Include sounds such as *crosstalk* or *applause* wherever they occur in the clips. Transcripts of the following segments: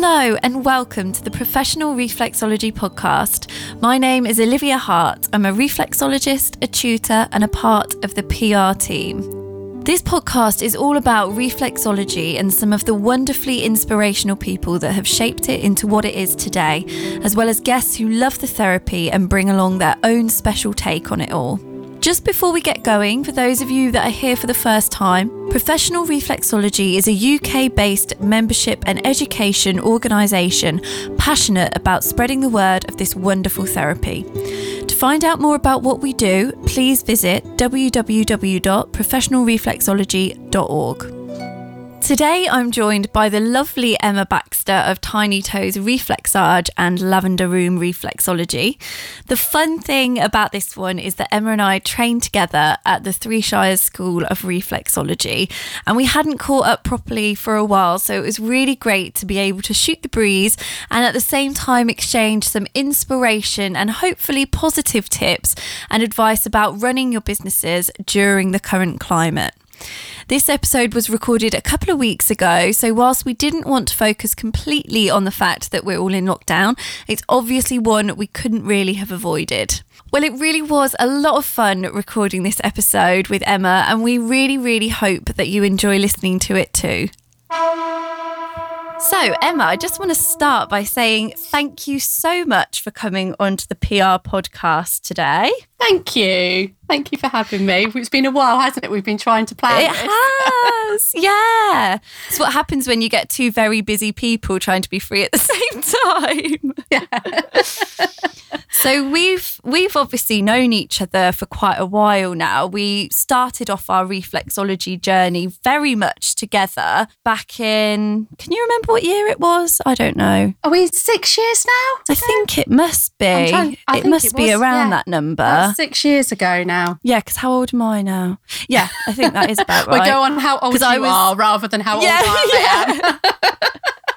Hello, and welcome to the Professional Reflexology Podcast. My name is Olivia Hart. I'm a reflexologist, a tutor, and a part of the PR team. This podcast is all about reflexology and some of the wonderfully inspirational people that have shaped it into what it is today, as well as guests who love the therapy and bring along their own special take on it all. Just before we get going, for those of you that are here for the first time, Professional Reflexology is a UK based membership and education organisation passionate about spreading the word of this wonderful therapy. To find out more about what we do, please visit www.professionalreflexology.org. Today, I'm joined by the lovely Emma Baxter of Tiny Toes Reflexage and Lavender Room Reflexology. The fun thing about this one is that Emma and I trained together at the Three Shires School of Reflexology, and we hadn't caught up properly for a while, so it was really great to be able to shoot the breeze and at the same time exchange some inspiration and hopefully positive tips and advice about running your businesses during the current climate. This episode was recorded a couple of weeks ago, so whilst we didn't want to focus completely on the fact that we're all in lockdown, it's obviously one we couldn't really have avoided. Well, it really was a lot of fun recording this episode with Emma, and we really, really hope that you enjoy listening to it too. So, Emma, I just want to start by saying thank you so much for coming onto the PR podcast today. Thank you. Thank you for having me. It's been a while, hasn't it? We've been trying to plan. It has, *laughs* yeah. It's what happens when you get two very busy people trying to be free at the *laughs* same time. Yeah. so we've we've obviously known each other for quite a while now. We started off our reflexology journey very much together back in. Can you remember what year it was? I don't know. Are we six years now? I think it must be. Trying, it must it was, be around yeah. that number. Six years ago now. Yeah, because how old am I now? Yeah, I think that is about *laughs* right. we go on how old you I was, are rather than how yeah, old I *laughs* am. *laughs*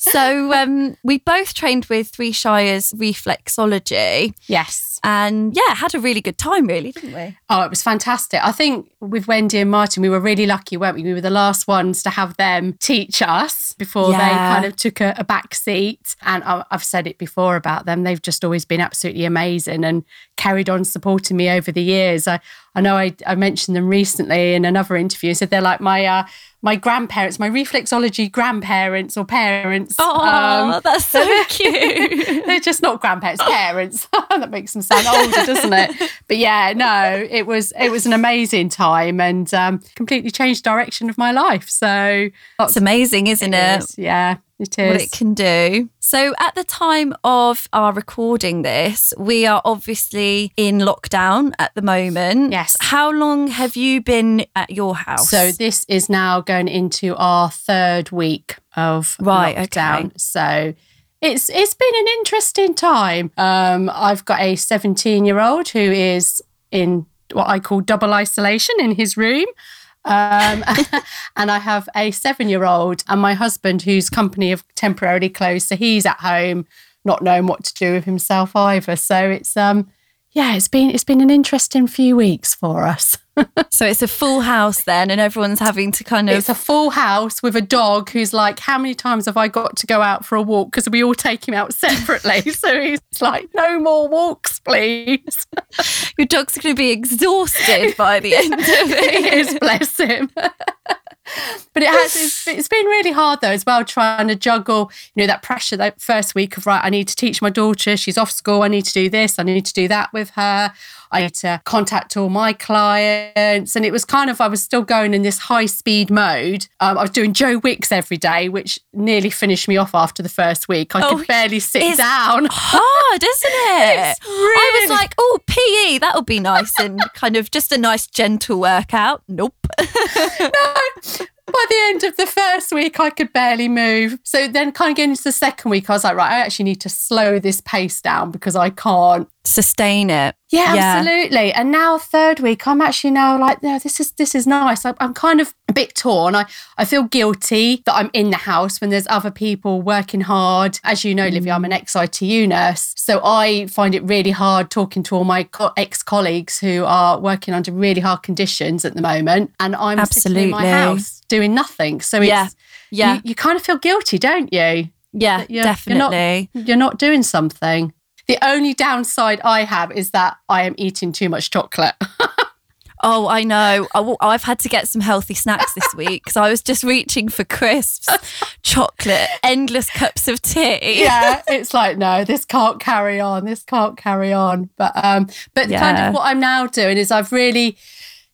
so um, we both trained with Three Shires Reflexology. Yes. And yeah, had a really good time, really, didn't we? Oh, it was fantastic. I think with Wendy and Martin, we were really lucky, weren't we? We were the last ones to have them teach us before yeah. they kind of took a, a back seat. And I've said it before about them, they've just always been absolutely amazing and carried on supporting me over the years. I, I know I, I mentioned them recently in another interview. So they're like my uh, my grandparents, my reflexology grandparents or parents. Oh, um, that's so *laughs* cute. they're just not grandparents, parents. *laughs* that makes them sound older, doesn't it? But yeah, no, it was it was an amazing time and um, completely changed direction of my life. So it's amazing, isn't it? it? Is, yeah. It is. What it can do. So, at the time of our recording this, we are obviously in lockdown at the moment. Yes. How long have you been at your house? So, this is now going into our third week of right, lockdown. Okay. So, it's it's been an interesting time. Um, I've got a 17 year old who is in what I call double isolation in his room. Um, *laughs* and I have a seven year old and my husband, whose company have temporarily closed. So he's at home, not knowing what to do with himself either. So it's, um, yeah, it's been it's been an interesting few weeks for us. *laughs* so it's a full house then, and everyone's having to kind of. It's a full house with a dog who's like, "How many times have I got to go out for a walk?" Because we all take him out separately. *laughs* so he's like, "No more walks, please." *laughs* Your dog's going to be exhausted by the end of it. he is, bless him but it has it's, it's been really hard though as well trying to juggle you know that pressure that first week of right i need to teach my daughter she's off school i need to do this i need to do that with her i need to contact all my clients. And it was kind of i was still going in this high speed mode. Um, i was doing joe wicks every day which nearly finished me off after the first week. I oh, could barely sit down. hard isn't *laughs* it? Really... i was like oh pe that'll be nice and kind of just a nice gentle workout. Nope. *laughs* No by the end of the first week, I could barely move. So then, kind of getting into the second week, I was like, right, I actually need to slow this pace down because I can't sustain it. Yeah, yeah, absolutely. And now third week, I'm actually now like, no, this is this is nice. I, I'm kind of a bit torn. I, I feel guilty that I'm in the house when there's other people working hard. As you know, mm. Livia, I'm an ex-ITU nurse. So I find it really hard talking to all my co- ex-colleagues who are working under really hard conditions at the moment. And I'm absolutely. sitting in my house doing nothing. So yeah. yeah. You, you kind of feel guilty, don't you? Yeah, you're, definitely. You're not, you're not doing something. The only downside I have is that I am eating too much chocolate. *laughs* Oh, I know. I've had to get some healthy snacks this week because I was just reaching for crisps, *laughs* chocolate, endless cups of tea. Yeah, *laughs* it's like no, this can't carry on. This can't carry on. But um, but yeah. kind of what I'm now doing is I've really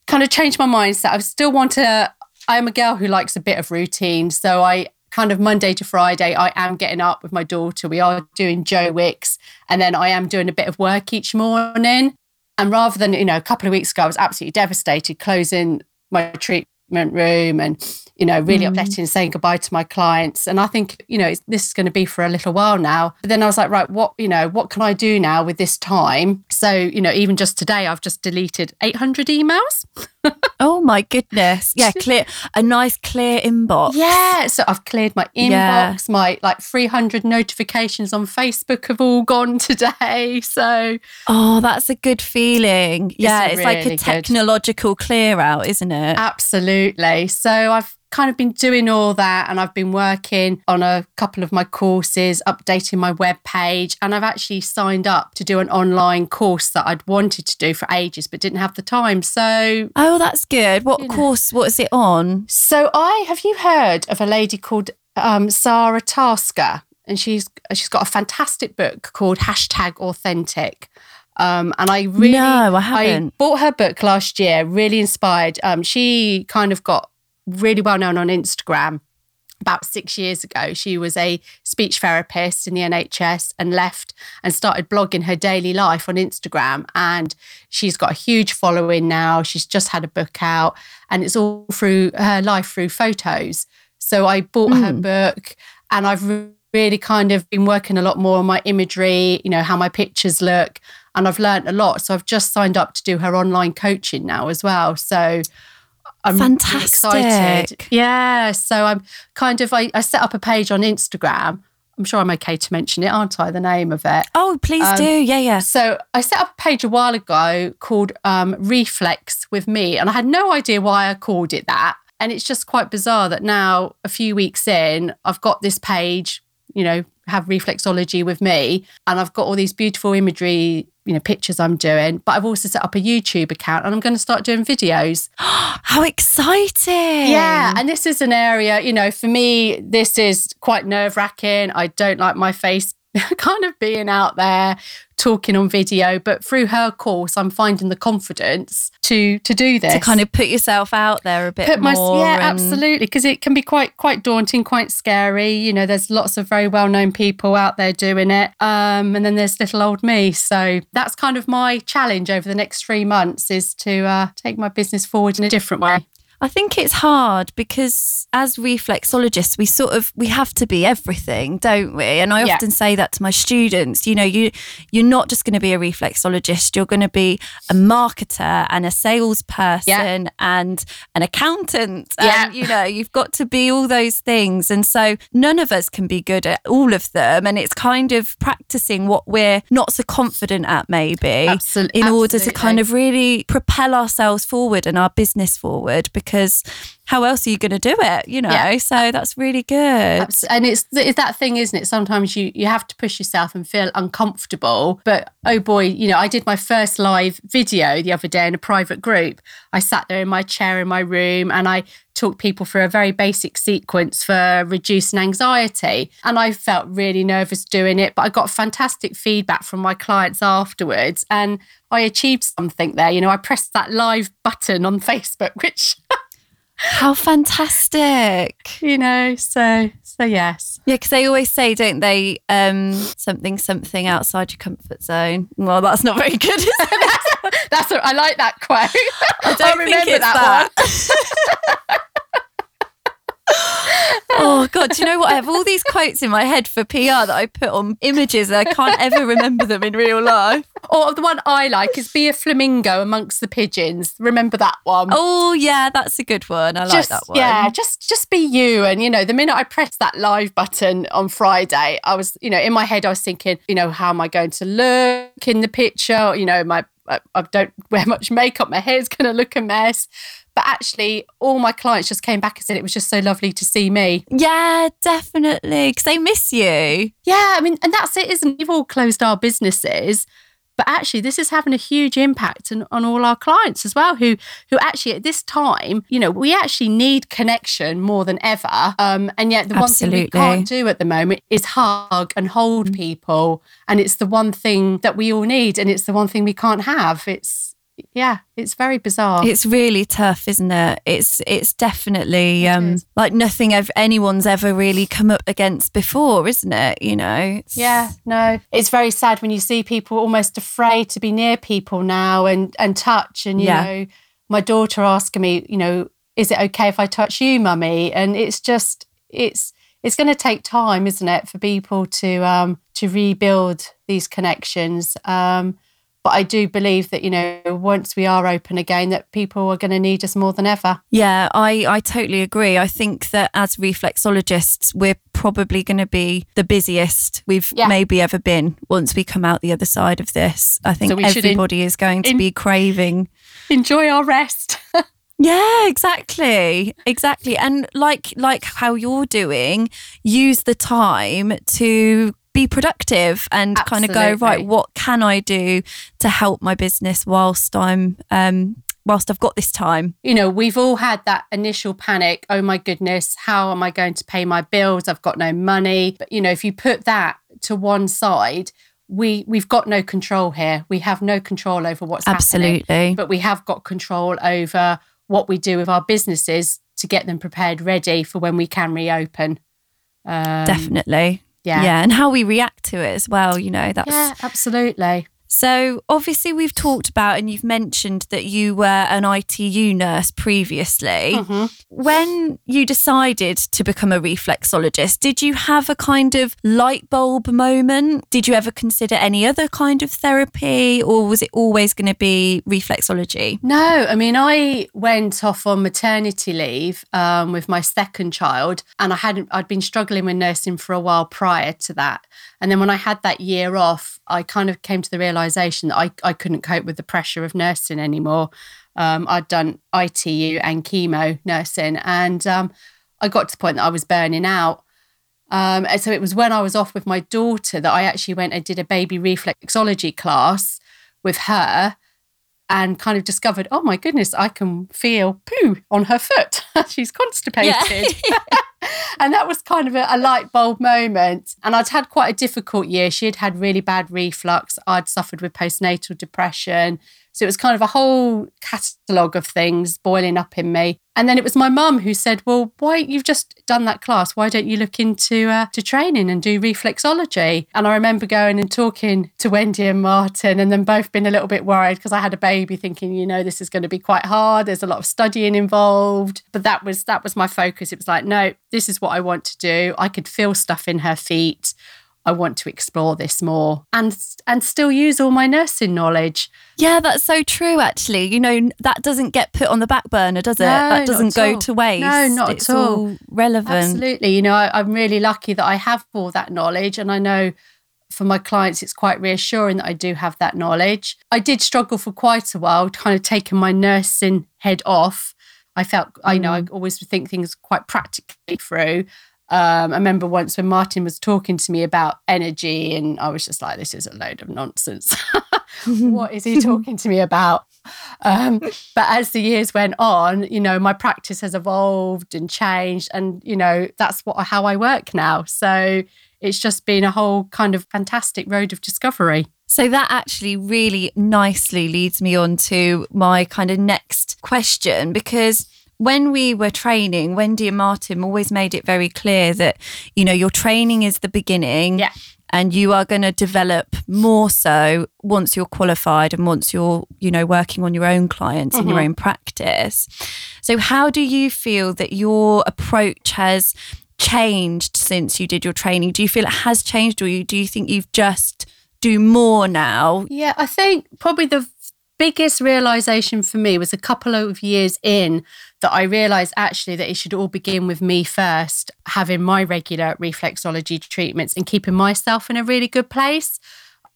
kind of changed my mindset. I still want to. I am a girl who likes a bit of routine, so I kind of Monday to Friday, I am getting up with my daughter. We are doing Joe Wicks, and then I am doing a bit of work each morning. And rather than, you know, a couple of weeks ago, I was absolutely devastated closing my treatment room and you know, really mm. upsetting saying goodbye to my clients. And I think, you know, this is going to be for a little while now. But then I was like, right, what, you know, what can I do now with this time? So, you know, even just today, I've just deleted 800 emails. *laughs* oh my goodness. Yeah, clear a nice clear inbox. Yeah. So I've cleared my inbox, yeah. my like 300 notifications on Facebook have all gone *laughs* today. So, oh, that's a good feeling. Yeah, it's, it's really like a technological good. clear out, isn't it? Absolutely. So I've kind of been doing all that and I've been working on a couple of my courses, updating my web page, and I've actually signed up to do an online course that I'd wanted to do for ages but didn't have the time. So Oh, that's good. What know. course what is it on? So I have you heard of a lady called um, Sarah Tasker? And she's she's got a fantastic book called Hashtag Authentic. Um, and I really, no, I haven't. I bought her book last year, really inspired. Um, she kind of got really well known on Instagram. About six years ago, she was a speech therapist in the NHS and left and started blogging her daily life on Instagram. And she's got a huge following now. She's just had a book out, and it's all through her life through photos. So I bought mm. her book, and I've really kind of been working a lot more on my imagery, you know, how my pictures look, and I've learned a lot. So I've just signed up to do her online coaching now as well. So I'm Fantastic. excited. Yeah. So I'm kind of, I, I, set up a page on Instagram. I'm sure I'm okay to mention it, aren't I? The name of it. Oh, please um, do. Yeah, yeah. So I set up a page a while ago called um, Reflex with Me, and I had no idea why I called it that. And it's just quite bizarre that now, a few weeks in, I've got this page, you know, have reflexology with me, and I've got all these beautiful imagery you know pictures I'm doing, but I've also set up a YouTube account and I'm going to start doing videos. *gasps* How exciting! Yeah, and this is an area, you know, for me this is quite nerve-wracking. I don't like my face *laughs* kind of being out there talking on video but through her course i'm finding the confidence to to do this. to kind of put yourself out there a bit put more yeah and... absolutely because it can be quite quite daunting quite scary. You know there's lots of very well-known people out there doing it um, and then there's little old me. So that's kind of my challenge over the next three months is to uh, take my business forward in a different way I think it's hard because as reflexologists, we sort of we have to be everything, don't we? And I yeah. often say that to my students. You know, you you're not just going to be a reflexologist. You're going to be a marketer and a salesperson yeah. and an accountant. Yeah. And you know, you've got to be all those things. And so none of us can be good at all of them. And it's kind of practicing what we're not so confident at, maybe, Absolutely. in order to kind of really propel ourselves forward and our business forward because how else are you going to do it? You know, yeah. so that's really good. And it's, it's that thing, isn't it? Sometimes you you have to push yourself and feel uncomfortable. But oh boy, you know, I did my first live video the other day in a private group. I sat there in my chair in my room and I talked people through a very basic sequence for reducing anxiety. And I felt really nervous doing it, but I got fantastic feedback from my clients afterwards. And I achieved something there. You know, I pressed that live button on *laughs* Facebook, which how fantastic. You know, so so yes. Yeah, because they always say, don't they, um, something something outside your comfort zone. Well, that's not very good. *laughs* that's, that's what, I like that quote. I don't remember that, that, one. *laughs* oh God, do you know what? I have all these quotes in my head for PR that I put on images and I can't ever remember them in real life. Or the one I like is be a flamingo amongst the pigeons. Remember that one? Oh yeah, that's a good one. I just, like that one. Yeah, just just be you. And you know, the minute I pressed that live button on Friday, I was, you know, in my head I was thinking, you know, how am I going to look in the picture? You know, my I, I don't wear much makeup. My hair's going to look a mess. But actually, all my clients just came back and said it was just so lovely to see me. Yeah, definitely. Because they miss you. Yeah, I mean, and that's it, isn't it? We've all closed our businesses. But actually, this is having a huge impact on, on all our clients as well, who who actually at this time, you know, we actually need connection more than ever. Um, and yet the Absolutely. one thing we can't do at the moment is hug and hold mm. people. And it's the one thing that we all need, and it's the one thing we can't have. It's yeah, it's very bizarre. It's really tough, isn't it? It's it's definitely um, it like nothing ever, anyone's ever really come up against before, isn't it? You know. It's... Yeah, no, it's very sad when you see people almost afraid to be near people now and and touch. And you yeah. know, my daughter asking me, you know, is it okay if I touch you, mummy? And it's just it's it's going to take time, isn't it, for people to um to rebuild these connections. Um, but I do believe that, you know, once we are open again, that people are going to need us more than ever. Yeah, I, I totally agree. I think that as reflexologists, we're probably going to be the busiest we've yeah. maybe ever been once we come out the other side of this. I think so everybody in, is going to in, be craving. Enjoy our rest. *laughs* Yeah, exactly. Exactly. And like like how you're doing, use the time to be productive and Absolutely. kind of go right what can i do to help my business whilst i'm um whilst i've got this time? You know we've all had that initial panic oh my goodness how am i going to pay my bills? I've got no money. But you know if you put that to one side we we've got no control here. We have no control over what's absolutely. Happening, but we have got control over what we do with our businesses to get them prepared ready for when we can reopen. Um, definitely yeah. Yeah. And how we react to it as well, you know, that's. Yeah, absolutely. So, obviously, we've talked about and you've mentioned that you were an ITU nurse previously. Mm-hmm. When you decided to become a reflexologist, did you have a kind of light bulb moment? Did you ever consider any other kind of therapy, or was it always going to be reflexology? No, I mean, I went off on maternity leave um, with my second child, and I hadn't, I'd been struggling with nursing for a while prior to that. And then when I had that year off, I kind of came to the realization that I, I couldn't cope with the pressure of nursing anymore. Um, I'd done ITU and chemo nursing, and um, I got to the point that I was burning out. Um, and so it was when I was off with my daughter that I actually went and did a baby reflexology class with her and kind of discovered, oh my goodness, I can feel poo on her foot. *laughs* She's constipated. Yeah. *laughs* *laughs* *laughs* and that was kind of a, a, light bulb moment. And I'd had quite a difficult year. She had had really bad reflux. I'd suffered with postnatal depression. So it was kind of a whole catalogue of things boiling up in me. And then it was my mum who said, "Well, why you've just done that class? Why don't you look into uh, to training and do reflexology?" And I remember going and talking to Wendy and Martin, and then both being a little bit worried because I had a baby, thinking, you know, this is going to be quite hard. There's a lot of studying involved. But that was that was my focus. It was like, no, this is what I want to do. I could feel stuff in her feet. I want to explore this more and and still use all my nursing knowledge. Yeah, that's so true actually. You know, that doesn't get put on the back burner, does it? No, that doesn't go all. to waste. No, not it's at all. all. relevant. Absolutely. You know, I, I'm really lucky that I have all that knowledge and I know for my clients, it's quite reassuring that I do have that knowledge. I did struggle for quite a while, kind of taking my nursing head off. I felt, mm. I know, I mm. always think things quite practically through. Um, I remember once when Martin was talking to me about energy, and I was just like, this is a load of nonsense. *laughs* *laughs* what is he talking to me about? Um, but as the years went on, you know, my practice has evolved and changed, and you know, that's what how I work now. So it's just been a whole kind of fantastic road of discovery. So that actually really nicely leads me on to my kind of next question because when we were training, Wendy and Martin always made it very clear that, you know, your training is the beginning. Yeah. And you are going to develop more so once you're qualified and once you're, you know, working on your own clients mm-hmm. in your own practice. So, how do you feel that your approach has changed since you did your training? Do you feel it has changed, or do you think you've just do more now? Yeah, I think probably the biggest realization for me was a couple of years in that I realized actually that it should all begin with me first, having my regular reflexology treatments and keeping myself in a really good place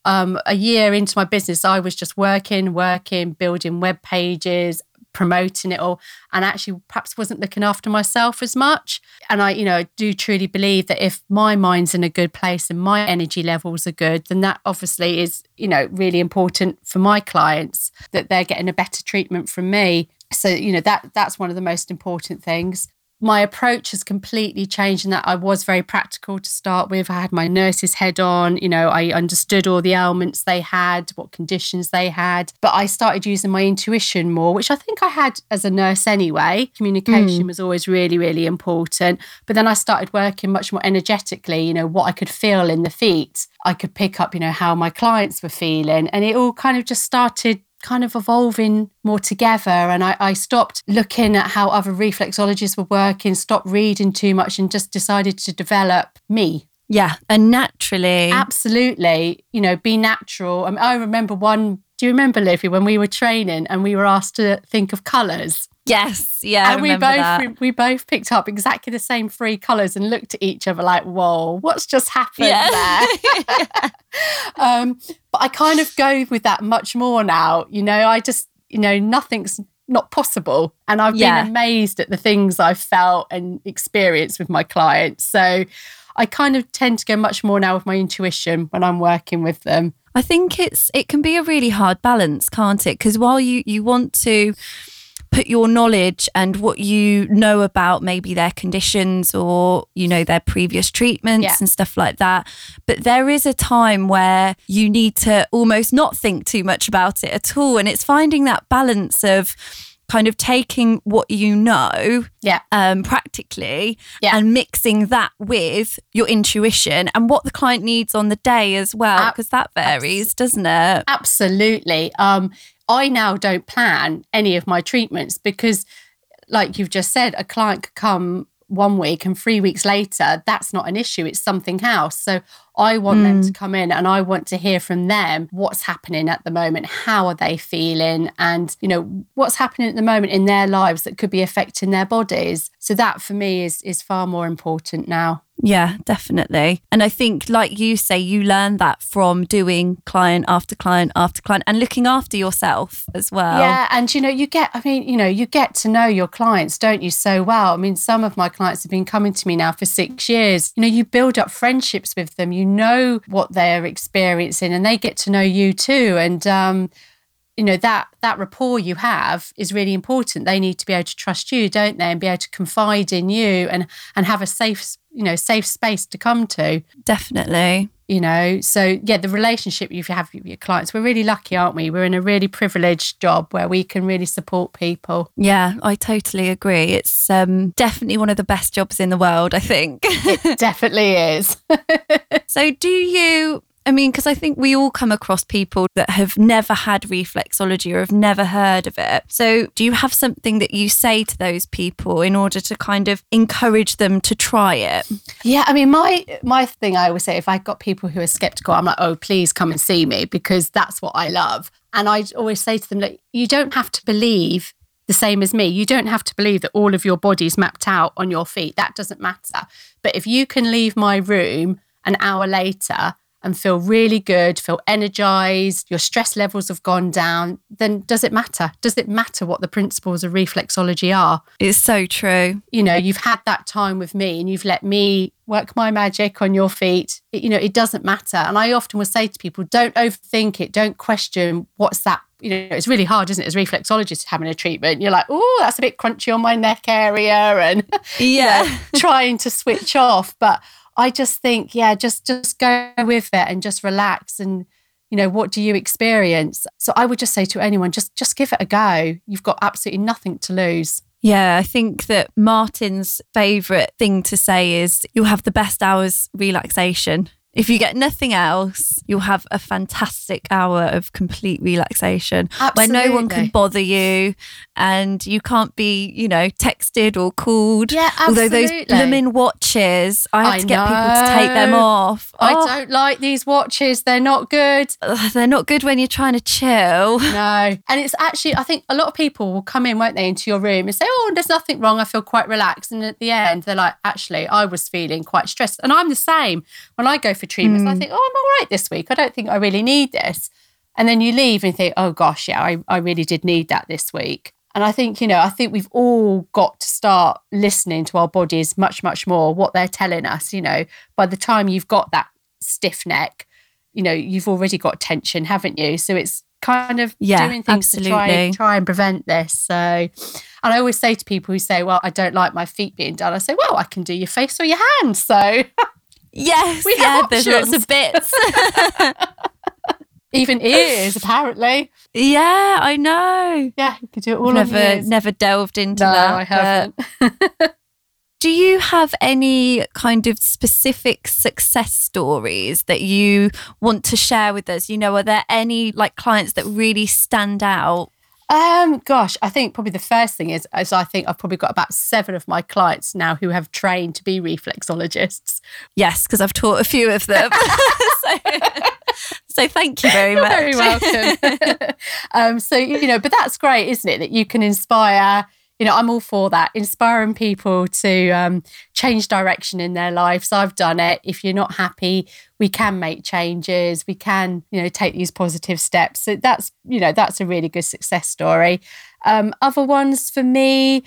um, a year into my business, I was just working, working, building web pages, promoting it all, and actually perhaps wasn't looking after myself as much. And I, you know, do truly believe that if my mind's in a good place and my energy levels are good, then that obviously is, you know, really important for my clients that they're getting a better treatment from me. So, you know, that that's one of the most important things my approach has completely changed in that I was very practical to start with. I had my nurse's head on, you know, I understood all the ailments they had, what conditions they had. But I started using my intuition more, which I think I had as a nurse anyway. Communication mm. was always really, really important. But then I started working much more energetically, you know, what I could feel in the feet. I could pick up, you know, how my clients were feeling. And it all kind of just started kind of evolving more together. And I, I, stopped looking at how other reflexologists were working, stopped reading too much, and just decided to develop me. Yeah. And naturally. Absolutely. You know, be natural. I, mean, I remember one. Do you remember, Livy, when we were training and we were asked to think of colours? Yes, yeah. And we both that. we, both picked up exactly the same three colours and looked at each other like, "Whoa, what's just happened yeah. there?" *laughs* *laughs* um, but I kind of go with that much more now. You know, I just you know nothing's not possible, and I've yeah. been amazed at the things I've felt and experienced with my clients. So I kind of tend to go much more now with my intuition when I'm working with them. I think it's it can be a really hard balance, can't it? Because while you you want to put your knowledge and what you know about maybe their conditions or you know their previous treatments yeah. and stuff like that. But there is a time where you need to almost not think too much about it at all. And it's finding that balance of kind of taking what you know yeah. um practically yeah. and mixing that with your intuition and what the client needs on the day as well because that varies doesn't it? Absolutely. Um I now don't plan any of my treatments because, like you've just said, a client could come one week and three weeks later, that's not an issue. It's something else. So I want mm. them to come in and I want to hear from them what's happening at the moment, how are they feeling, and you know what's happening at the moment in their lives that could be affecting their bodies. So that for me is is far more important now. Yeah, definitely. And I think, like you say, you learn that from doing client after client after client and looking after yourself as well. Yeah. And, you know, you get, I mean, you know, you get to know your clients, don't you, so well. I mean, some of my clients have been coming to me now for six years. You know, you build up friendships with them, you know what they're experiencing, and they get to know you too. And, um, you know that that rapport you have is really important. They need to be able to trust you don't they and be able to confide in you and and have a safe you know safe space to come to. Definitely you know? So yeah the relationship you have with your clients we're really lucky aren't we? We're in a really privileged job where we can really support people. Yeah i totally agree. It's um, definitely one of the best jobs in the world i think. It *laughs* definitely is. *laughs* So do you I mean, because I think we all come across people that have never had reflexology or have never heard of it. So, do you have something that you say to those people in order to kind of encourage them to try it? Yeah, I mean, my my thing I always say, if I got people who are skeptical, I'm like, oh, please come and see me because that's what I love. And I always say to them, like, you don't have to believe the same as me. You don't have to believe that all of your body's mapped out on your feet. That doesn't matter. But if you can leave my room an hour later and feel really good, feel energized, your stress levels have gone down, then does it matter? Does it matter what the principles of reflexology are? It's so true. You know, you've had that time with me and you've let me work my magic on your feet. It, you know, it doesn't matter. And I often will say to people, don't overthink it, don't question what's that you know, it's really hard, isn't it, as reflexologists having a treatment? You're like, oh, that's a bit crunchy on my neck area, and yeah, *laughs* you know, *laughs* trying to switch off. But I just think, yeah, just just go with it and just relax and you know what do you experience? So i would just say to anyone just just give it a go. You've got absolutely nothing to lose. Yeah, I think that Martin's favourite thing to say is you'll have the best hours relaxation If you get nothing else, you'll have a fantastic hour of complete relaxation Absolutely. where no one can bother you and you can't be, you know, texted or called. Yeah, Although those blooming watches, I have I to get people to take them know. off. I Oh, don't like these watches. They're not good. ugh, they're not good when you're trying to chill. *laughs* No. And it's actually, I think a lot of people will come in, won't they, into your room and say, Oh, there's nothing wrong. I feel quite relaxed. And at the end, they're like, Actually, I was feeling quite stressed. And I'm the same. When I go for treatments, I hmm. think, Oh, I'm all right this week. I don't think I really need this. And then you leave and think, Oh, gosh, yeah, I, I really did need that this week. And I think, you know, I think we've all got to start listening to our bodies much, much more, what they're telling us. You know, by the time you've got that stiff neck, you know, you've already got tension, haven't you? So it's kind of Yeah, doing things to try, absolutely. try and prevent this. So, and I always say to people who say, well, I don't like my feet being done, I say, well, I can do your face or your hands. So *laughs* Yes, We yeah, have there's lots of bits. *laughs* *laughs* even ears, apparently. yeah, I know. Yeah, you could do it all never, ears. never delved into No, that. I haven't. *laughs* Do you have any kind of specific success stories that you want to share with us? You know, are there any like clients that really stand out? Um, gosh, I think probably the first thing is, is I think I've probably got about seven of my clients now who have trained to be reflexologists. Yes, because I've taught a few of them. *laughs* *laughs* so, so thank you very You're much. very welcome. *laughs* um, so you know, but that's great, isn't it? That you can inspire. You know, I'm all for that, inspiring people to um, change direction in their lives. I've done it. If you're not happy, we can make changes. We can, you know, take these positive steps. So that's, you know, that's a really good success story. Um, other ones for me,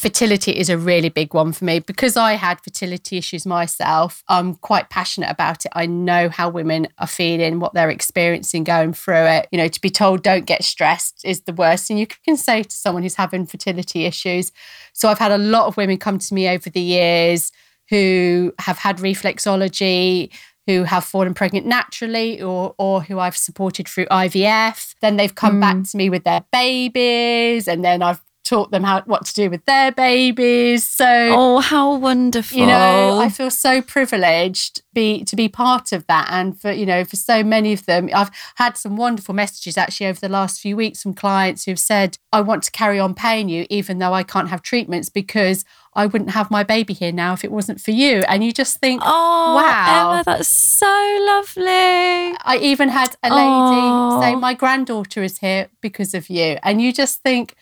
fertility is a really big one for me because I had fertility issues myself. I'm quite passionate about it. I know how women are feeling, what they're experiencing going through it. You know, to be told don't get stressed is the worst thing you can say to someone who's having fertility issues. So I've had a lot of women come to me over the years who have had reflexology who have fallen pregnant naturally or or who I've supported through IVF. Then they've come back mm. to me with their babies and then I've taught them how what to do with their babies. So Oh, how wonderful. you know, I feel so privileged be to be part of that. And for, you know, for so many of them, I've had some wonderful messages actually over the last few weeks from clients who've said, I want to carry on paying you, even though I can't have treatments because I wouldn't have my baby here now if it wasn't for you. And you just think, Oh, Wow. Emma, that's so lovely. I even had a lady Oh. say, My granddaughter is here because of you. And you just think,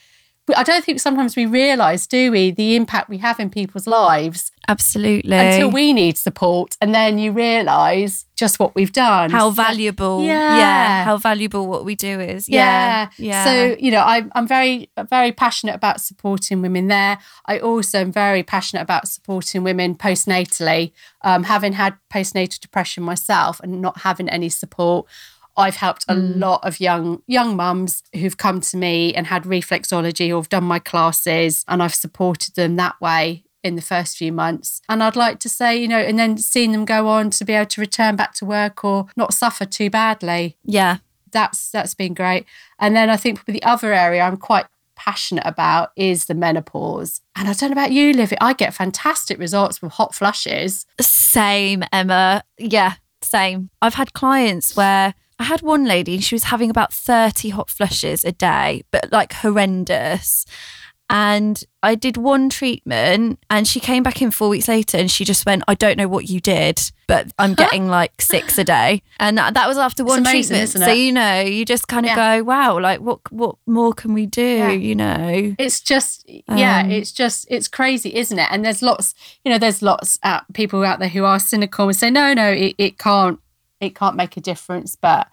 I don't think sometimes we realise, do we, the impact we have in people's lives Absolutely. until we need support. And then you realise just what we've done. how valuable. Yeah. How valuable what we do is. Yeah. Yeah. Yeah. So, you know, I'm, I'm very, very passionate about supporting women there. I also am very passionate about supporting women postnatally. Um, having had postnatal depression myself and not having any support, I've helped a mm. lot of young young mums who've come to me and had reflexology or have done my classes, and I've supported them that way in the first few months. And I'd like to say, you know, and then seeing them go on to be able to return back to work or not suffer too badly yeah. that's that's been great. And then I think probably the other area I'm quite passionate about is the menopause. And I don't know about you, Liv, I get fantastic results with hot flushes. Same, Emma. Yeah, same. I've had clients where I had one lady, and she was having about 30 hot flushes a day, but like horrendous. And I did one treatment and she came back in four weeks later and she just went, I don't know what you did, but I'm getting like six a day. And that, was after one amazing, treatment. isn't So, you know, you just kind of Yeah. go, wow, like what, what more can we do? Yeah. You know? It's just, yeah, Um, it's just, it's crazy, isn't it? And there's lots, you know, there's lots of people out there who are cynical and say, no, no, it, it can't, it can't make a difference. But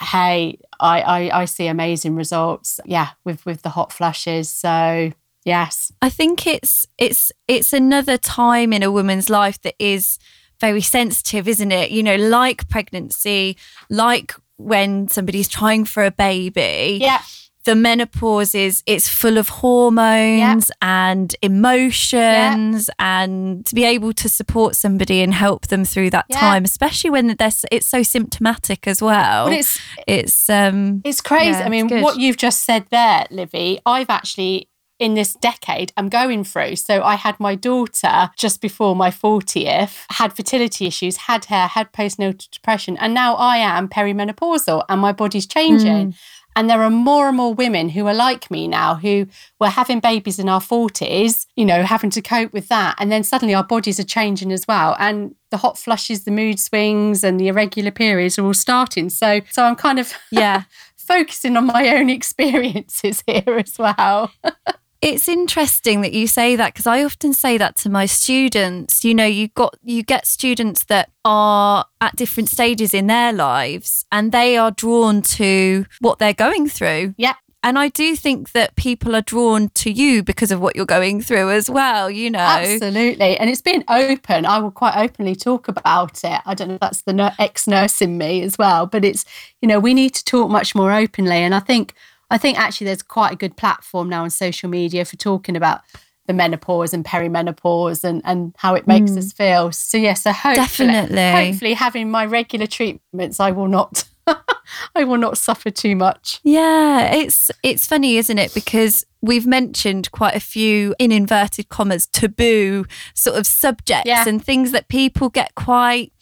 hey, I, I, I see amazing results. Yeah, with with the hot flushes. So yes, I think it's it's it's another time in a woman's life that is very sensitive, isn't it? You know, like pregnancy, like when somebody's trying for a baby. yeah, The menopause is it's full of hormones and emotions and to be able to support somebody and help them through that Yeah. time, especially when there's it's so symptomatic as well. it's it's um It's crazy. Yeah, I mean, what you've just said there, Livy, I've actually in this decade I'm going through. So I had my daughter just before my 40th, had fertility issues, had hair, had postnatal depression, and now I am perimenopausal and my body's changing. Mm. And there are more and more women who are like me now who were having babies in our 40s, you know, having to cope with that. And then suddenly our bodies are changing as well. And the hot flushes, the mood swings, and the irregular periods are all starting. So, so I'm kind of yeah *laughs* focusing on my own *laughs* experiences here as well. *laughs* It's interesting that you say that because I often say that to my students. You know, you got you get students that are at different stages in their lives and they are drawn to what they're going through. Yeah. And I do think that people are drawn to you because of what you're going through as well, you know. Absolutely. And it's been open. I will quite openly talk about it. I don't know if that's the ex nurse in me as well, but it's, you know, we need to talk much more openly. And I think I think actually there's quite a good platform now on social media for talking about the menopause and perimenopause and, and how it makes mm. us feel. So yes, yeah, so hopefully, Definitely. hopefully having my regular treatments, I will not *laughs* I will not suffer too much. Yeah, it's it's funny, isn't it? Because we've mentioned quite a few in inverted commas taboo sort of subjects yeah. and things that people get quite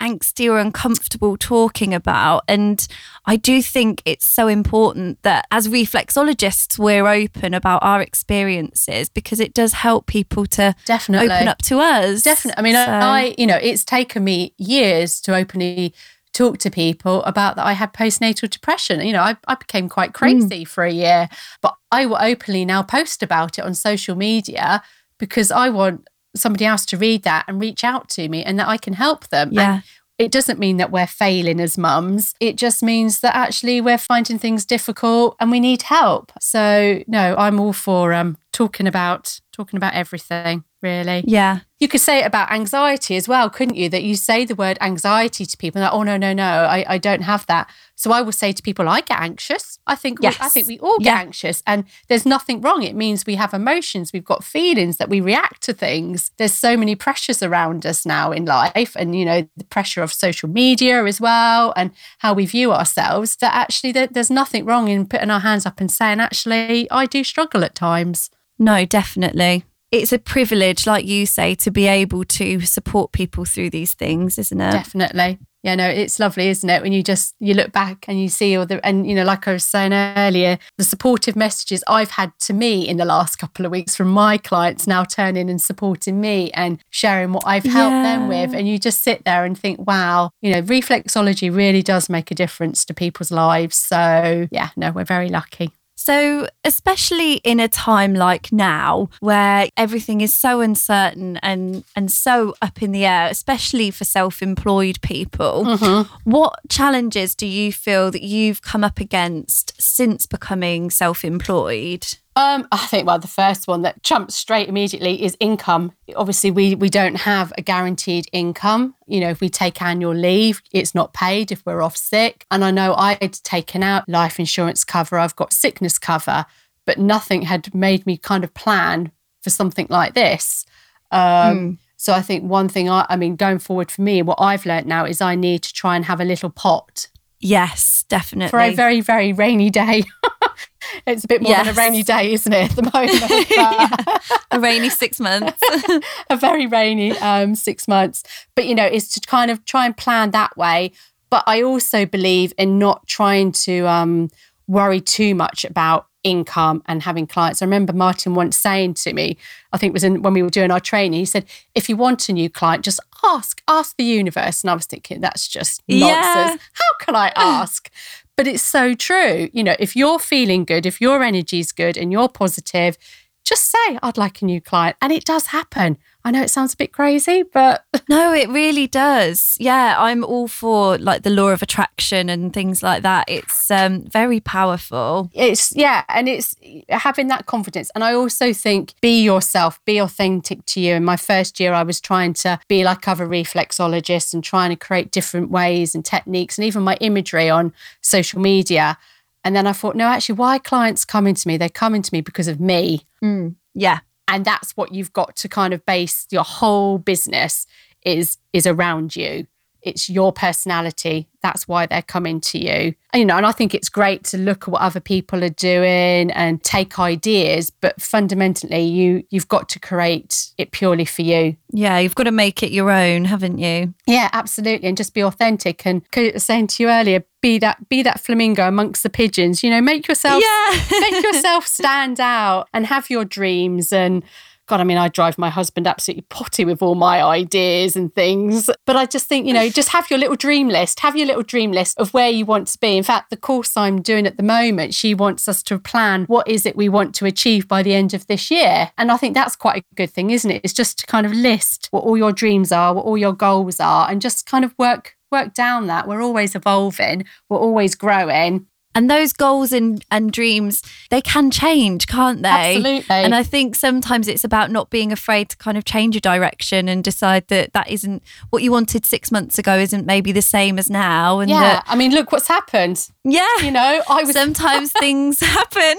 angsty or uncomfortable talking about. And I do think it's so important that as reflexologists, we're open about our experiences because it does help people to definitely open up to us. Definitely. I mean, so. I, you know, it's taken me years to openly talk to people about that I had postnatal depression. You know, I, I became quite hmm. crazy mm. for a year, but I will openly now post about it on social media because I want somebody else to read that and reach out to me and that I can help them. Yeah. And it doesn't mean that we're failing as mums. It just means that actually we're finding things difficult and we need help. So no, I'm all for um talking about talking about everything really. Yeah. You could say it about anxiety as well, couldn't you? That you say the word anxiety to people, like, oh no, no, no, I, I don't have that. So I will say to people, I get anxious. I think yes. we, I think we all get yeah. anxious, and there's nothing wrong. It means we have emotions, we've got feelings that we react to things. There's so many pressures around us now in life, and you know the pressure of social media as well, and how we view ourselves. That actually there, there's nothing wrong in putting our hands up and saying, actually, I do struggle at times. No, definitely it's a privilege, like you say, to be able to support people through these things, isn't it? Definitely. Yeah, no, it's lovely, isn't it? When you just you look back and you see all the and you know, like I was saying earlier, the supportive messages I've had to me in the last couple of weeks from my clients now turning and supporting me and sharing what I've helped yeah. them with. And you just sit there and think, wow, you know, reflexology really does make a difference to people's lives. So yeah, no, we're very lucky. So, especially in a time like now where everything is so uncertain and, and so up in the air, especially for self employed people, mm-hmm. what challenges do you feel that you've come up against since becoming self employed? Um, I think well, the first one that jumps straight immediately is income. Obviously, we we don't have a guaranteed income. You know, if we take annual leave, it's not paid if we're off sick. And I know I had taken out life insurance cover. I've got sickness cover, but nothing had made me kind of plan for something like this. Um, mm. So I think one thing I, I mean, going forward for me, what I've learned now is I need to try and have a little pot. Yes, definitely. For a very, very rainy day. *laughs* it's a bit more yes. than a rainy day, isn't it, at the *laughs* moment? yeah. A rainy six months. *laughs* a very rainy um, six months. But, you know, it's to kind of try and plan that way. But I also believe in not trying to um, worry too much about income and having clients. I remember Martin once saying to me, I think it was in, when we were doing our training, he said, if you want a new client, just ask, ask the universe. And I was thinking, that's just nonsense. Yeah. How can I *laughs* ask? But it's so true. You know, if you're feeling good, if your energy is good and you're positive, just say, I'd like a new client. And it does happen. I know it sounds a bit crazy, but *laughs* no, it really does. Yeah, I'm all for like the law of attraction and things like that. It's um, very powerful. It's yeah, and it's having that confidence. And I also think be yourself, be authentic to you. In my first year, I was trying to be like other reflexologists and trying to create different ways and techniques and even my imagery on social media. And then I thought, no, actually, why clients coming to me? They're coming to me because of me. Mm, yeah. And that's what you've got to kind of base your whole business is is around you. It's your personality. That's why they're coming to you. And, you know, and I think it's great to look at what other people are doing and take ideas, but fundamentally you you've got to create it purely for you. Yeah, you've got to make it your own, haven't you? Yeah, absolutely. And just be authentic. And saying to you earlier, be that be that flamingo amongst the pigeons. You know, make yourself yeah. make *laughs* yourself stand out and have your dreams and God, I mean, I drive my husband absolutely *laughs* potty with all my ideas and things. But I just think, you know, just have your little dream list, have your little dream list of where you want to be. In fact, the course I'm doing at the moment, she wants us to plan what is it we want to achieve by the end of this year. And I think that's quite a good thing, isn't it? It's just to kind of list what all your dreams are, what all your goals are, and just kind of work work down that. We're always evolving, we're always growing. And those goals and, and dreams, they can change, can't they? Absolutely. And I think sometimes it's about not being afraid to kind of change your direction and decide that that isn't what you wanted six months ago, isn't maybe the same as now. And yeah. That, I mean, look what's happened. Yeah. You know, I was. Sometimes *laughs* things happen.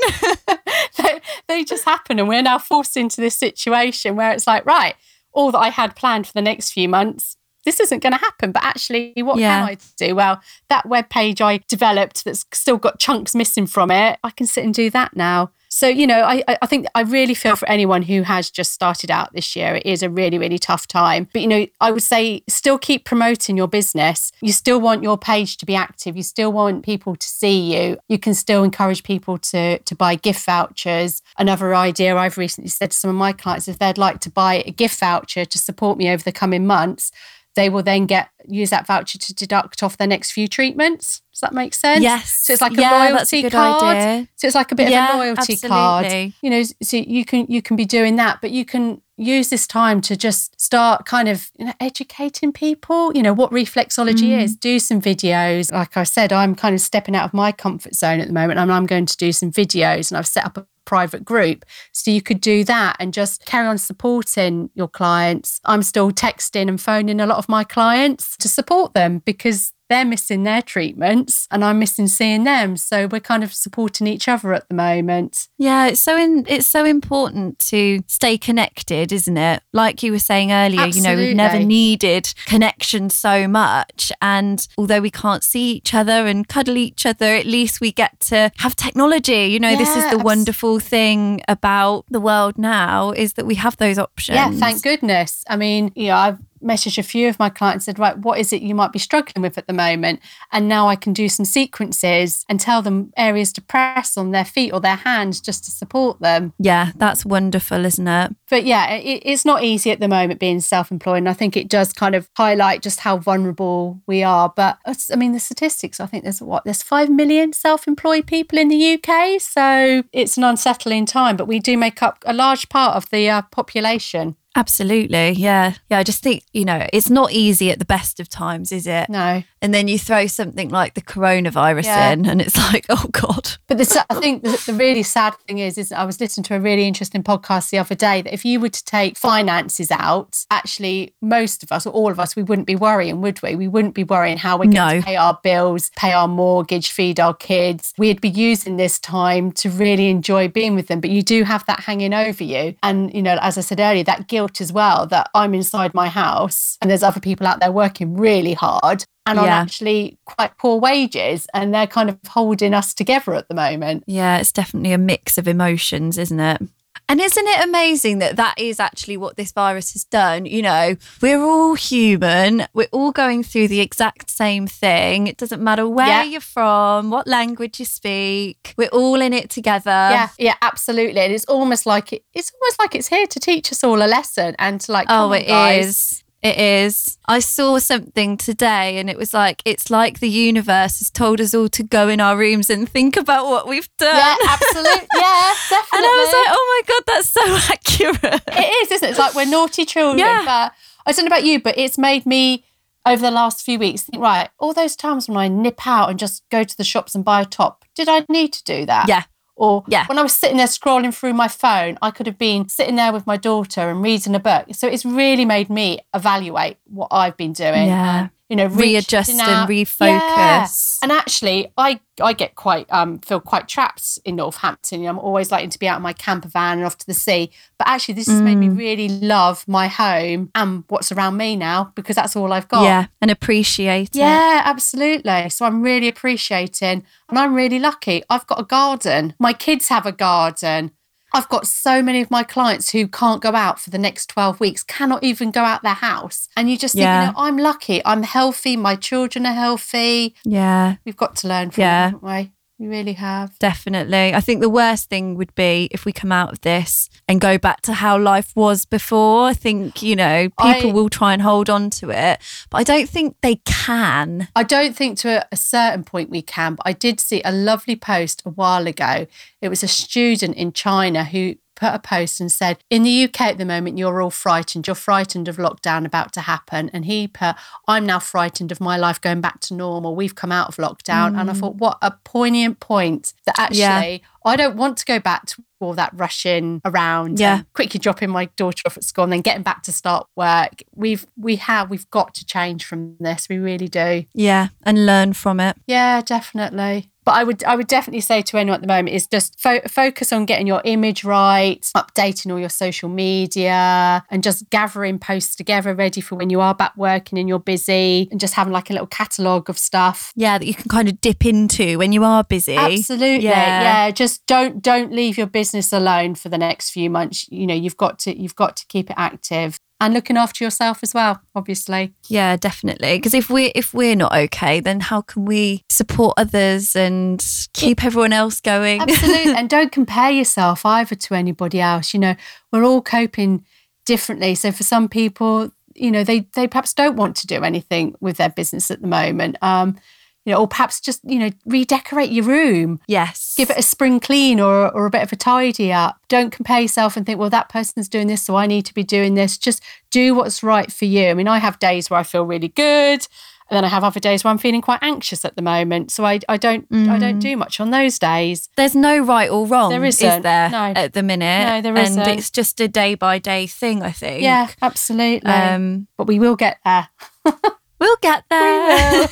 *laughs* they, they just happen. And we're now forced into this situation where it's like, right, all that I had planned for the next few months this isn't going to happen. But actually, what yeah. can I do? Well, that web page I developed that's still got chunks missing from it, I can sit and do that now. So, you know, I, I think I really feel for anyone who has just started out this year. It is a really, really tough time. But, you know, I would say still keep promoting your business. You still want your page to be active. You still want people to see you. You can still encourage people to, to buy gift vouchers. Another idea I've recently said to some of my clients if they'd like to buy a gift voucher to support me over the coming months, they will then get use that voucher to deduct off their next few treatments. Does that make sense? Yes. So it's like a yeah, loyalty a card. Idea. So it's like a bit yeah, of a loyalty absolutely. card. You know, so you can you can be doing that, but you can use this time to just start kind of you know, educating people, you know, what reflexology mm. is. Do some videos. Like I said, I'm kind of stepping out of my comfort zone at the moment and I'm going to do some videos and I've set up a private group. So you could do that and just carry on supporting your clients. I'm still texting and phoning a lot of my clients to support them because they're missing their treatments and I'm missing seeing them. So we're kind of supporting each other at the moment. Yeah, it's so in, it's so important to stay connected, isn't it? Like you were saying earlier, Absolutely. you know, we've never needed connection so much. And although we can't see each other and cuddle each other, at least we get to have technology. You know, yeah, this is the wonderful thing about the world now is that we have those options. Yeah, thank goodness. I mean, you know, I've messaged a few of my clients and said, right, what is it you might be struggling with at the moment? And now I can do some sequences and tell them areas to press on their feet or their hands just to support them. Yeah, that's wonderful, isn't it? But yeah, it, it's not easy at the moment being self employed. And I think it does kind of highlight just how vulnerable we are. But I mean, the statistics, I think there's what, there's 5 million self employed people in the UK. So it's an unsettling time, but we do make up a large part of the uh, population. Absolutely. Yeah. Yeah. I just think, you know, it's not easy at the best of times, is it? No. And then you throw something like the coronavirus yeah. in and it's *laughs* like, oh God. But this, I think the, the, really sad thing is, is I was listening to a really interesting podcast the other day that if you were to take finances out, actually, most of us or all of us, we wouldn't be worrying, would we? We wouldn't be worrying how we're going no. to pay our bills, pay our mortgage, feed our kids. We'd be using this time to really enjoy being with them. But you do have that hanging over you. And, you know, as I said earlier, that guilt guilt as well that I'm inside my house and there's other people out there working really hard and yeah. on actually quite poor wages and they're kind of holding us together at the moment. Yeah, it's definitely a mix of emotions, isn't it? And isn't it amazing that that is actually what this virus has done? You know, we're all human. We're all going through the exact same thing. It doesn't matter where yeah. you're from, what language you speak. We're all in it together. Yeah, yeah, absolutely. And it's almost like it, it's almost like it's here to teach us all a lesson and to like, oh, it guys, is. It is. I saw something today and it was like, it's like the universe has told us all to go in our rooms and think about what we've done. Yeah, absolutely. *laughs* Yeah, definitely. and I was like, oh my God, that's so *laughs* accurate. It is, isn't it? It's like we're naughty children. Yeah. But I don't know about you, but it's made me over the last few weeks think, right, all those times when I nip out and just go to the shops and buy a top, did I need to do that? Yeah. Or yeah. when I was sitting there scrolling through my phone, I could have been sitting there with my daughter and reading a book. So it's really made me evaluate what I've been doing. Yeah. You know, readjust and refocus. Yeah. And actually, I I get quite um feel quite trapped in Northampton. I'm always liking to be out in my camper van and off to the sea. But actually, this has mm. made me mm. really love my home and what's around me now because that's all I've got. Yeah, and appreciate it. Yeah, absolutely. So I'm really appreciating, and I'm really lucky. I've got a garden. My kids have a garden. I've got so many of my clients who can't go out for the next 12 weeks, cannot even go out their house. And you just yeah. think, you know, I'm lucky. I'm healthy. My children are healthy. Yeah. We've got to learn from yeah. them, haven't we? We really have. Definitely. I think the worst thing would be if we come out of this and go back to how life was before. I think, you know, people I, will try and hold on to it, but I don't think they can. I don't think to a certain point we can, but I did see a lovely post a while ago. It was a student in China who put a post and said, In the UK at the moment, you're all frightened. You're frightened of lockdown about to happen. And he put, I'm now frightened of my life going back to normal. We've come out of lockdown. Mm. And I mm. thought, what a poignant point that actually yeah. I don't want to go back to all that rushing around yeah. quickly dropping my daughter off at school and then getting back to start work. We've we have we've got to change from this. We really do. Yeah. And learn from it. Yeah, definitely but I would I would definitely say to anyone at the moment is just fo- focus on getting your image right, updating all your social media, and just gathering posts together ready for when you are back working and you're busy, and just having like a little catalogue of stuff. Yeah, that you can kind of dip into when you are busy. Absolutely, yeah. yeah. Just don't don't leave your business alone for the next few months. You know, you've got to you've got to keep it active and looking after yourself as well obviously. Yeah definitely. Because if we're if we're not okay then how can we support others and keep everyone else going? Absolutely *laughs* and don't compare yourself either to anybody else. You know we're all coping differently. So for some people you know they they perhaps don't want to do anything with their business at the moment. Um you know, or perhaps just, you know, redecorate your room. Yes. Give it a spring clean or, or a bit of a tidy up. Don't compare yourself and think, well, that person's doing this, so I need to be doing this. Just do what's right for you. I mean, I have days where I feel really good. And then I have other days where I'm feeling quite anxious at the moment. So I, I don't mm. I don't mm. do much on those days. There's no right or wrong, there isn't. is there, no. at the minute? No, there isn't. And it's just a day by day thing, I think. Yeah, absolutely. Um, but we will get there. *laughs* We'll get there.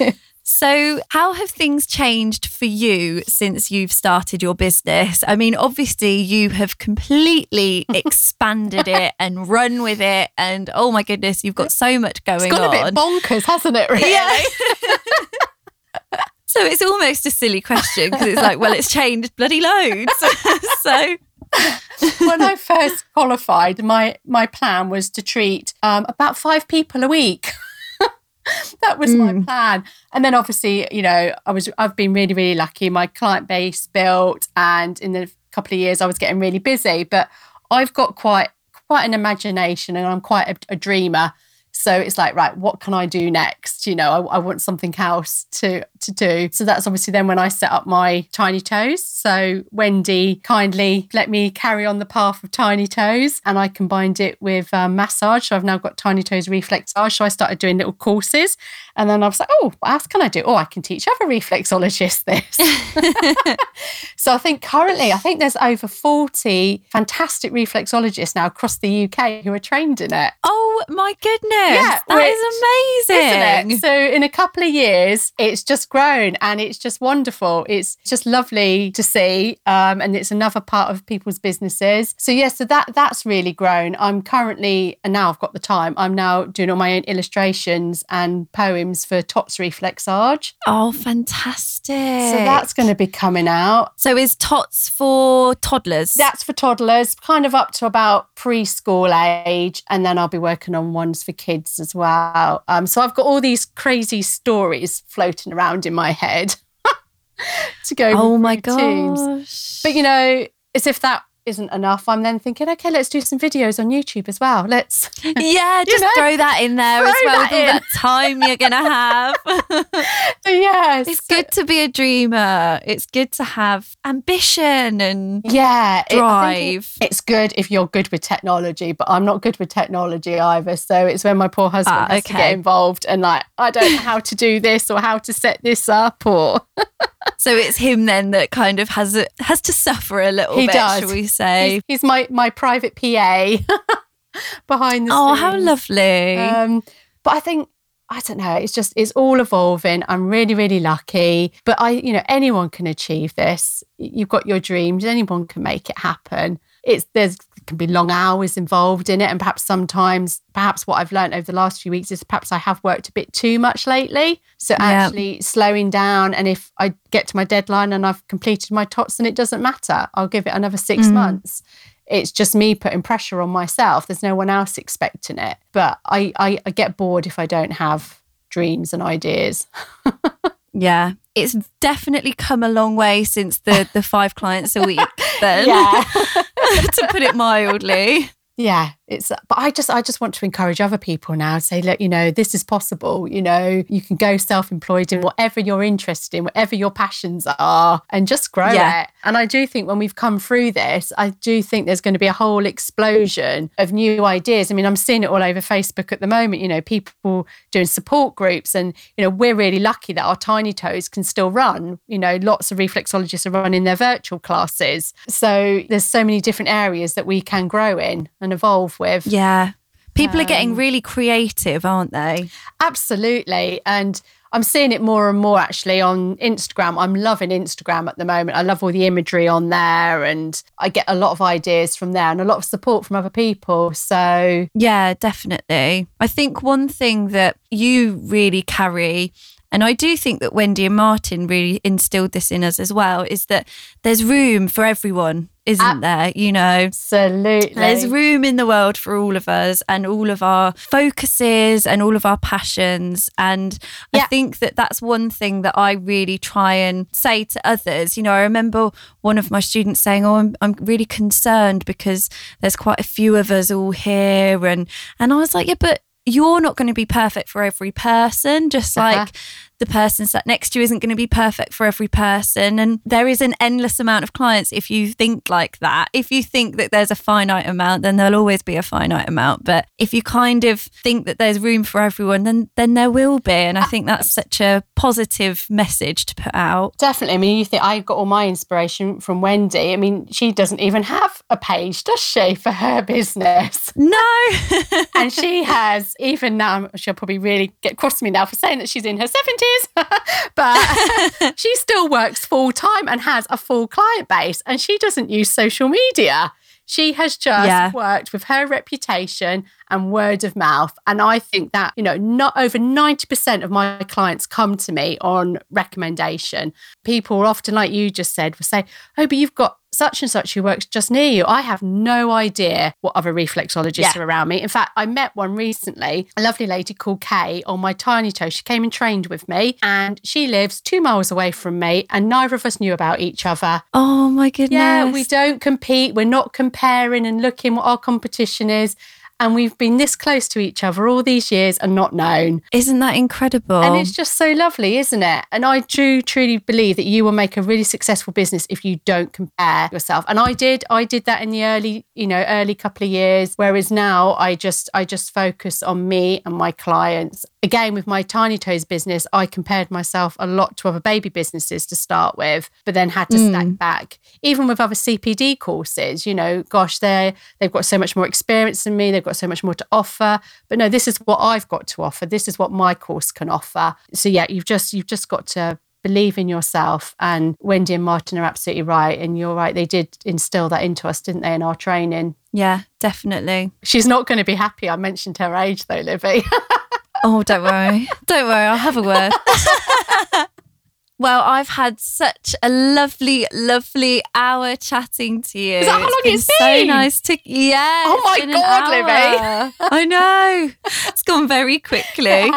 We *laughs* so, how have things changed for you since you've started your business? I mean, obviously, you have completely *laughs* expanded it and run with it. And oh my goodness, you've got so much going on. it's got on. a bit bonkers, hasn't it, really? Yeah. *laughs* so, it's almost a silly question because it's like, well, it's changed bloody loads. so, *laughs* when I first qualified, my my plan was to treat um, about five people a week. *laughs* that was mm. my plan. And then obviously, you know, I was I've been really really lucky. My client base built, and in the couple of years, I was getting really busy. But I've got quite quite an imagination, and I'm quite a, a dreamer. So it's like, right, what can I do next? You know, I, I, want something else to to do. So that's obviously then when I set up my Tiny Toes. So Wendy kindly let me carry on the path of Tiny Toes, and I combined it with um, massage. So I've now got Tiny Toes Reflexage. So I started doing little courses, and then I was like, oh, what else can I do? Oh, I can teach other reflexologists this. *laughs* *laughs* so I think currently, I think there's over 40 fantastic reflexologists now across the UK who are trained in it. Oh my goodness. Yeah, that which, is amazing. So in a couple of years, it's just grown and it's just wonderful. It's just lovely to see, um, and it's another part of people's businesses. So yes, yeah, so that that's really grown. I'm currently, and now I've got the time. I'm now doing all my own illustrations and poems for Tots Reflexage. Oh, fantastic! So that's going to be coming out. So is Tots for toddlers? That's for toddlers, kind of up to about preschool age, and then I'll be working on ones for kids kids as well. Um, so I've got all these crazy stories floating around in my head *laughs* to go. Oh my gosh! But you know, as if that isn't enough, I'm then thinking, okay, let's do some videos on YouTube as well. Let's *laughs* yeah, *laughs* just know, throw that in there as well. That all that time you're gonna *laughs* have. yes, it's good to be a dreamer. It's good to have ambition and yeah, drive. It, it's good if you're good with technology, but I'm not good with technology either. So it's when my poor husband ah, has to get involved and like, I don't know how to do this or how to set this up or. *laughs* so it's him then that kind of has a, has to suffer a little he bit, does. shall we say? He's, he's my my private PA *laughs* behind the oh, scenes. how lovely! Um, but I think I don't know. It's just, it's all evolving. I'm really, really lucky. But I, you know, anyone can achieve this. You've got your dreams, anyone can make it happen. It's, there's, can be long hours involved in it. And perhaps sometimes, perhaps what I've learned over the last few weeks is perhaps I have worked a bit too much lately. So actually slowing down. And if I get to my deadline and I've completed my tots, then it doesn't matter. I'll give it another six mm. months it's just me putting pressure on myself. There's no one else expecting it. But I, I, I get bored if I don't have dreams and ideas. *laughs* yeah. It's definitely come a long way since the the five clients a week *laughs* then. Yeah. *laughs* to put it mildly. Yeah, it's but I just I just want to encourage other people now and say look, you know, this is possible, you know, you can go self-employed in mm. whatever you're interested in, whatever your passions are and just grow yeah. it. And I do think when we've come through this, I do think there's going to be a whole explosion of new ideas. I mean, I'm seeing it all over Facebook at the moment, you know, people doing support groups and you know, we're really lucky that our tiny toes can still run. You know, lots of reflexologists are running their virtual classes. So there's so many different areas that we can grow in and evolve with. Yeah. People um, are getting um, really creative, aren't they? Absolutely. And I'm seeing it more and more actually on Instagram. I'm loving Instagram at the moment. I love all the imagery on there and I get a lot of ideas from there and a lot of support from other people. So, yeah, definitely. I think one thing that you really carry and I do think that Wendy and Martin really instilled this in us as well is that there's room for everyone isn't there? You know, absolutely. There's room in the world for all of us and all of our focuses and all of our passions. And yeah. I think that that's one thing that I really try and say to others. You know, I remember one of my students saying, "Oh, I'm, I'm really concerned because there's quite a few of us all here," and and I was like, "Yeah, but." You're not going to be perfect for every person, just uh-huh. The person sat next to you isn't going to be perfect for every person. And there is an endless amount of clients if you think like that. If you think that there's a finite amount, then there'll always be a finite amount. But if you kind of think that there's room for everyone, then then there will be. And I think that's such a positive message to put out. Definitely. I mean, you think I got all my inspiration from Wendy. I mean, she doesn't even have a page, does she, for her business? No. *laughs* and she has, even now, she'll probably really get cross me now for saying that she's in her 70s *laughs* but *laughs* she still works full time and has a full client base and she doesn't use social media. She has just yeah. worked with her reputation and word of mouth. And I think that, you know, not over 90% of my clients come to me on recommendation. People often, like you just said, will say, Oh, but you've got such and such who works just near you. I have no idea what other reflexologists yeah. are around me. In fact, I met one recently, a lovely lady called Kay on my tiny toe. She came and trained with me and she lives two miles away from me and neither of us knew about each other. Oh my goodness. Yeah, we don't compete. We're not comparing and looking what our competition is and we've been this close to each other all these years and not known. Isn't that incredible? And it's just so lovely, isn't it? And I do truly believe that you will make a really successful business if you don't compare yourself. And I did, I did that in the early, you know, early couple of years. Whereas now I just, I just focus on me and my clients. Again, with my Tiny Toes business, I compared myself a lot to other baby businesses to start with, but then had to mm. stack back. Even with other CPD courses, you know, gosh, they they've got so much more experience than me. They've got got so much more to offer. But no, this is what I've got to offer. This is what my course can offer. So yeah, you've just you've just got to believe in yourself. And Wendy and Martin are absolutely right. And you're right, they did instill that into us, didn't they, in our training? Yeah, definitely. She's not going to be happy. I mentioned her age though, Livy. *laughs* oh, don't worry. Don't worry. I'll have a word. *laughs* Well, I've had such a lovely, lovely hour chatting to you. Is that how long it's been? So nice to yeah. Oh my god, Libby! I know it's gone very *laughs* quickly.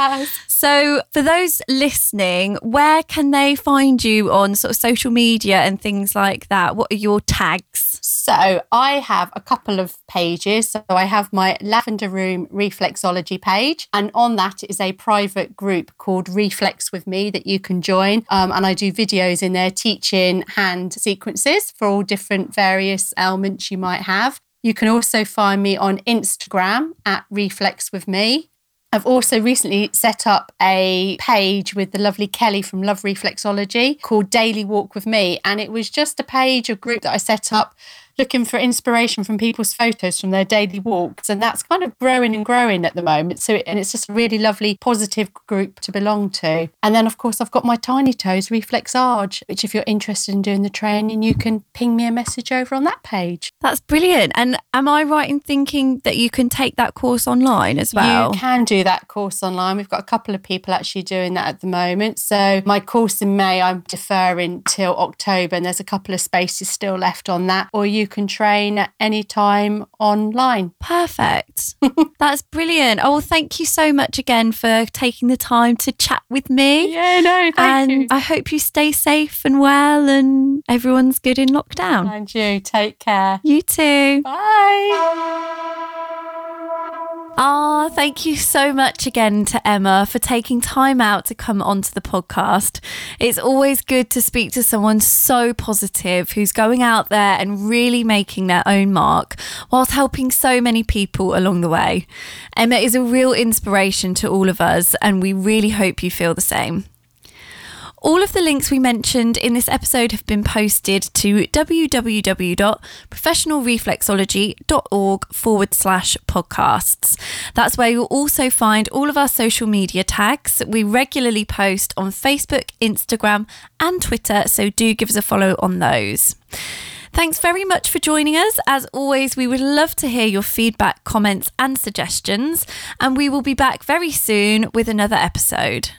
So, for those listening, where can they find you on sort of social media and things like that? What are your tags? So, I have a couple of pages. So, I have my Lavender Room Reflexology page, and on that is a private group called Reflex with Me that you can join. Um, and I do videos in there teaching hand sequences for all different various ailments you might have. You can also find me on Instagram at Reflex with Me. I've also recently set up a page with the lovely Kelly from Love Reflexology called Daily Walk with Me. And it was just a page, a group that I set up looking for inspiration from people's photos from their daily walks. And that's kind of growing and growing at the moment. So, and it's just a really lovely, positive group to belong to. And then, of course, I've got my Tiny Toes Reflexage, which if you're interested in doing the training, you can ping me a message over on that page. That's brilliant. And am I right in thinking that you can take that course online as well? You can do that course online. We've got a couple of people actually doing that at the moment. So my course in May, I'm deferring till October, and there's a couple of spaces still left on that. Or you can train at any time online. Perfect. *laughs* That's brilliant. Oh, thank you so much again for taking the time to chat with me. Yeah, no, thank you and you. I hope you stay safe and well and everyone's good in lockdown. And you take care. You too. Bye. Ah, oh, thank you so much again to Emma for taking time out to come onto the podcast. It's always good to speak to someone so positive who's going out there and really making their own mark whilst helping so many people along the way. Emma is a real inspiration to all of us, and we really hope you feel the same. All of the links we mentioned in this episode have been posted to www.professionalreflexology.org forward slash podcasts. That's where you'll also find all of our social media tags. We regularly post on Facebook, Instagram, and Twitter, so do give us a follow on those. Thanks very much for joining us. As always, we would love to hear your feedback, comments, and suggestions, and we will be back very soon with another episode.